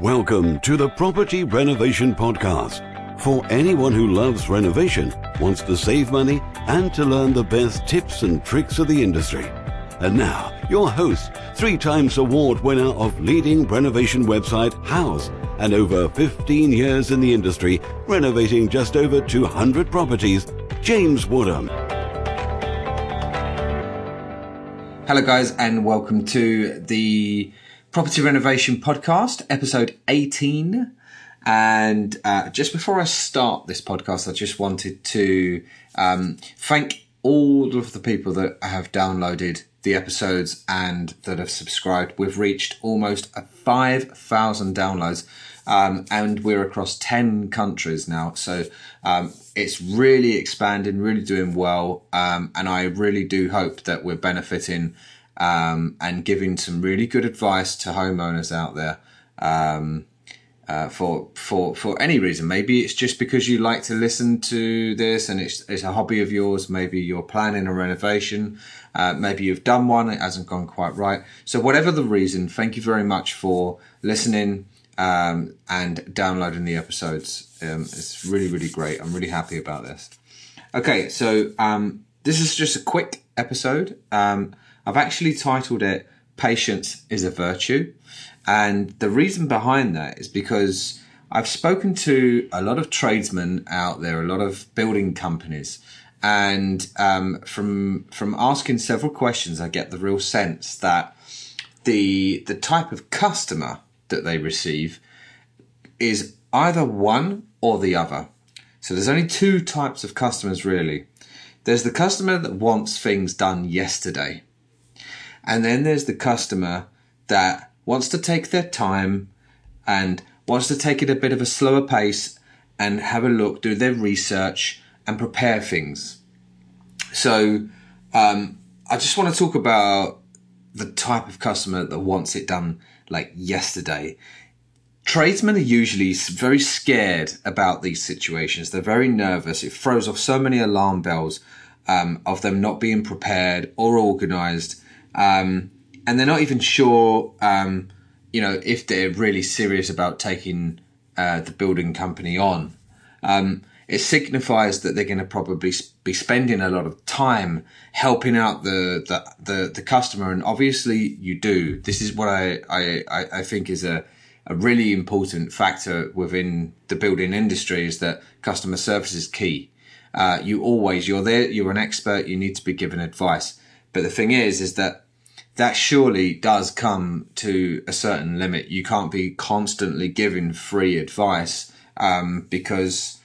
Welcome to the Property Renovation Podcast. For anyone who loves renovation, wants to save money, and to learn the best tips and tricks of the industry. And now, your host, three times award winner of leading renovation website Houzz, and over 15 years in the industry, renovating just over 200 properties, James Woodham. Hello, guys, and welcome to the Property Renovation Podcast, episode 18. And uh, just before I start this podcast, I just wanted to um, thank all of the people that have downloaded the episodes and that have subscribed. We've reached almost 5,000 downloads. Um, and we're across 10 countries now. So um, it's really expanding, really doing well. Um, and I really do hope that we're benefiting um, and giving some really good advice to homeowners out there. Um, uh, for for for any reason, maybe it's just because you like to listen to this and it's it's a hobby of yours. Maybe you're planning a renovation. Uh, maybe you've done one; it hasn't gone quite right. So, whatever the reason, thank you very much for listening um, and downloading the episodes. Um, it's really really great. I'm really happy about this. Okay, so um, this is just a quick episode. Um, I've actually titled it "Patience is a Virtue." And the reason behind that is because I've spoken to a lot of tradesmen out there, a lot of building companies, and um, from from asking several questions, I get the real sense that the the type of customer that they receive is either one or the other. So there's only two types of customers really. There's the customer that wants things done yesterday, and then there's the customer that wants to take their time and wants to take it a bit of a slower pace and have a look, do their research and prepare things. So, um, I just want to talk about the type of customer that wants it done like yesterday. Tradesmen are usually very scared about these situations. They're very nervous. It throws off so many alarm bells um, of them not being prepared or organized. Um, and they're not even sure, um, you know, if they're really serious about taking uh, the building company on. Um, it signifies that they're going to probably be spending a lot of time helping out the, the, the, the, customer. And obviously you do. This is what I, I, I think is a, a really important factor within the building industry is that customer service is key. Uh, you always, you're there, you're an expert, you need to be given advice. But the thing is, is that that surely does come to a certain limit. You can't be constantly giving free advice um, because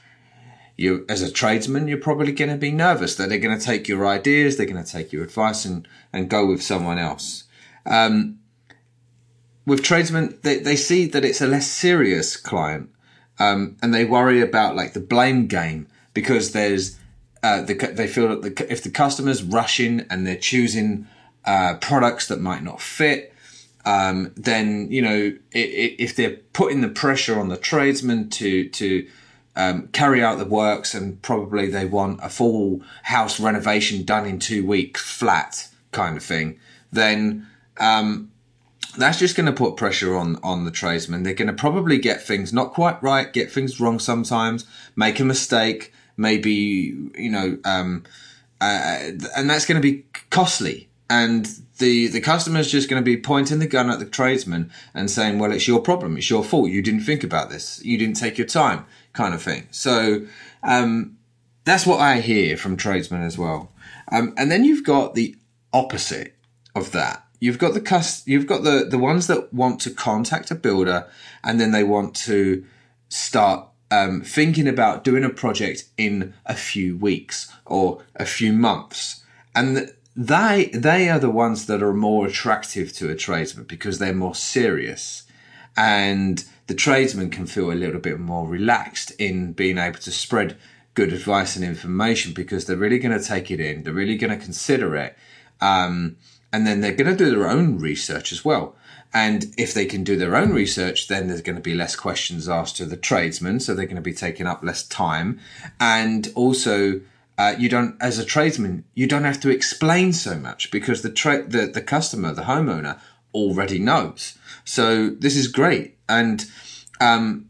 you, as a tradesman, you're probably going to be nervous that they're going to take your ideas, they're going to take your advice, and and go with someone else. Um, with tradesmen, they, they see that it's a less serious client, um, and they worry about like the blame game because there's uh, the, they feel that the, if the customer's rushing and they're choosing uh, products that might not fit, um, then you know it, it, if they're putting the pressure on the tradesman to to um, carry out the works, and probably they want a full house renovation done in two weeks, flat kind of thing, then um, that's just going to put pressure on on the tradesmen. They're going to probably get things not quite right, get things wrong sometimes, make a mistake, maybe you know, um, uh, and that's going to be costly and the the customer's just going to be pointing the gun at the tradesman and saying, "Well, it's your problem. It's your fault. You didn't think about this. You didn't take your time," kind of thing. So um, that's what I hear from tradesmen as well. Um, and then you've got the opposite of that. You've got the cust- You've got the the ones that want to contact a builder and then they want to start um, thinking about doing a project in a few weeks or a few months. And they they are the ones that are more attractive to a tradesman because they're more serious and the tradesman can feel a little bit more relaxed in being able to spread good advice and information because they're really going to take it in they're really going to consider it um, and then they're going to do their own research as well and if they can do their own research, then there's going to be less questions asked to the tradesman. So they're going to be taking up less time. And also, uh, you don't, as a tradesman, you don't have to explain so much because the tra- the, the customer, the homeowner, already knows. So this is great. And, um,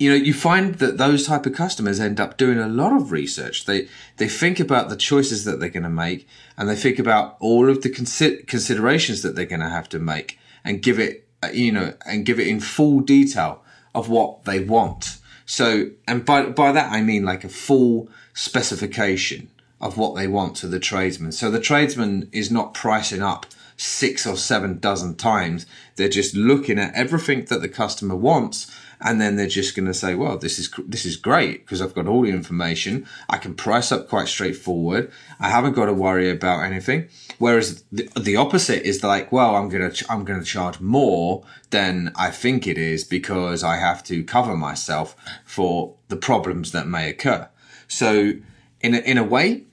you know, you find that those type of customers end up doing a lot of research. They, they think about the choices that they're going to make and they think about all of the consi- considerations that they're going to have to make and give it, uh, you know, and give it in full detail of what they want. So, and by, by that I mean like a full specification of what they want to the tradesman. So the tradesman is not pricing up six or seven dozen times. They're just looking at everything that the customer wants. And then they're just going to say, well, this is, this is great because I've got all the information. I can price up quite straightforward. I haven't got to worry about anything. Whereas the, the opposite is like, well, I'm to, I'm to charge more than I think it is because I have to cover myself for the problems that may occur. So in a, in a way,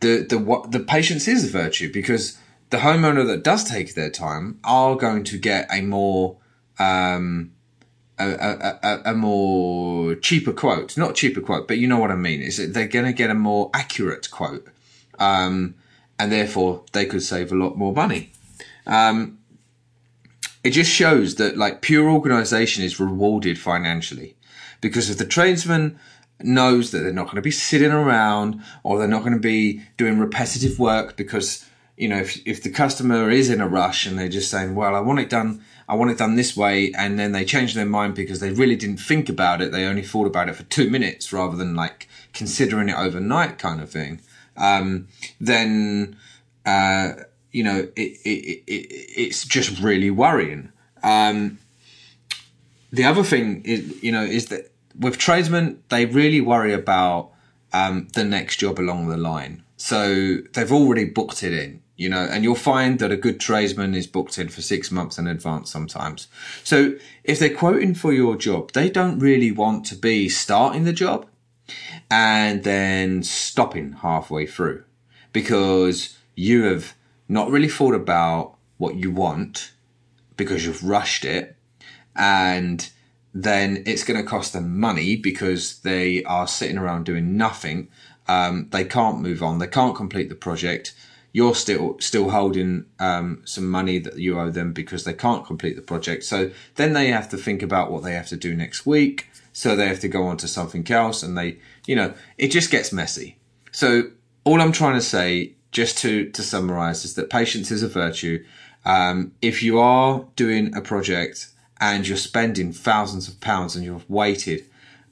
the, the, what the patience is a virtue because the homeowner that does take their time are going to get a more um, a, a, a, more cheaper quote, not cheaper quote, but you know what I mean. Is they're going to get a more accurate quote, um, and therefore they could save a lot more money. Um, it just shows that like pure organisation is rewarded financially, because if the tradesman knows that they're not going to be sitting around or they're not going to be doing repetitive work because you know, if, if the customer is in a rush and they're just saying, well, I want it done, I want it done this way. And then they change their mind because they really didn't think about it. They only thought about it for two minutes rather than like considering it overnight kind of thing. Um, then, uh, you know, it, it, it, it's just really worrying. Um, the other thing is, you know, is that with tradesmen, they really worry about, um, the next job along the line. So they've already booked it in you know, and you'll find that a good tradesman is booked in for six months in advance sometimes. So if they're quoting for your job, they don't really want to be starting the job and then stopping halfway through because you have not really thought about what you want because you've rushed it and then it's going to cost them money because they are sitting around doing nothing. Um, they can't move on. They can't complete the project you're still still holding um, some money that you owe them because they can't complete the project. So then they have to think about what they have to do next week. So they have to go on to something else, and they, you know, it just gets messy. So all I'm trying to say, just to to summarize, is that patience is a virtue. Um, if you are doing a project and you're spending thousands of pounds and you've waited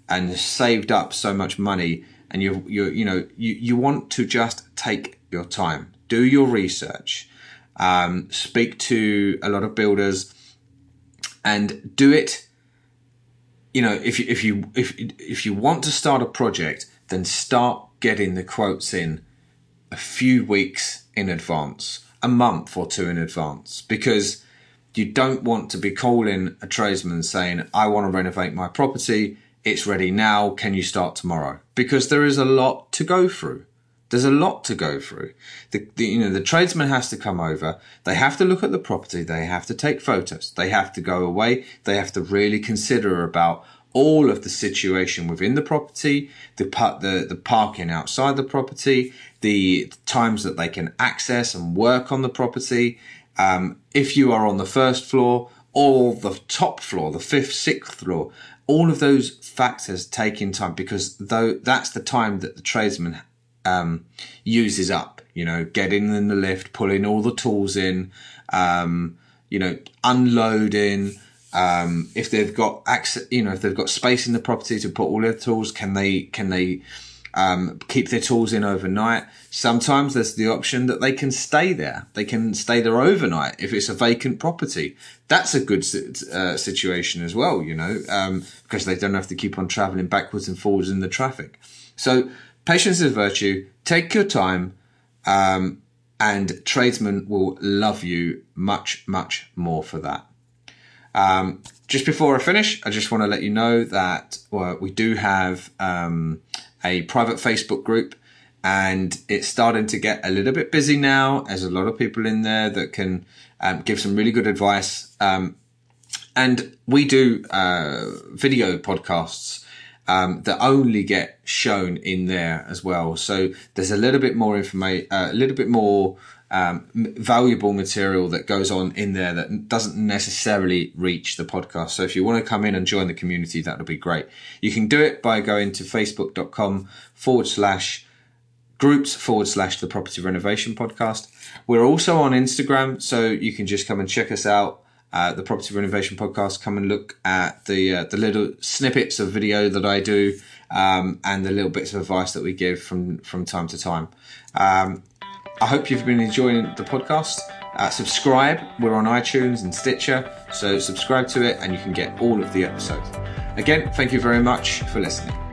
and saved up so much money and you you you know you you want to just take your time do your research, um, speak to a lot of builders, and do it. You know, if you, if you if if you want to start a project, then start getting the quotes in a few weeks in advance, a month or two in advance, because you don't want to be calling a tradesman saying, "I want to renovate my property." It's ready now. Can you start tomorrow? Because there is a lot to go through. There's a lot to go through. The, the, you know, the tradesman has to come over. They have to look at the property. They have to take photos. They have to go away. They have to really consider about all of the situation within the property, the, the, the parking outside the property, the times that they can access and work on the property. Um, if you are on the first floor or the top floor, the fifth, sixth floor, all of those factors take in time because though that's the time that the tradesman um, uses up. You know, getting in the lift, pulling all the tools in, um, you know, unloading. Um, if they've got access, you know, if they've got space in the property to put all their tools, can they can they um, keep their tools in overnight? Sometimes there's the option that they can stay there. They can stay there overnight if it's a vacant property. That's a good uh, situation as well, you know, um, because they don't have to keep on traveling backwards and forwards in the traffic. So Patience is a virtue. Take your time, um, and tradesmen will love you much, much more for that. Um, just before I finish, I just want to let you know that well, we do have um, a private Facebook group, and it's starting to get a little bit busy now. There's a lot of people in there that can um, give some really good advice. Um, and we do uh, video podcasts um, that only get shown in there as well. So there's a little bit more information, uh, a little bit more um, valuable material that goes on in there that doesn't necessarily reach the podcast. So if you want to come in and join the community, that would be great. You can do it by going to facebook.com forward slash groups forward slash the property renovation podcast. We're also on Instagram, so you can just come and check us out. Uh, the property renovation podcast. Come and look at the uh, the little snippets of video that I do um, and the little bits of advice that we give from from time to time. Um, I hope you've been enjoying the podcast. Uh, subscribe. We're on iTunes and Stitcher, so subscribe to it and you can get all of the episodes. Again, thank you very much for listening.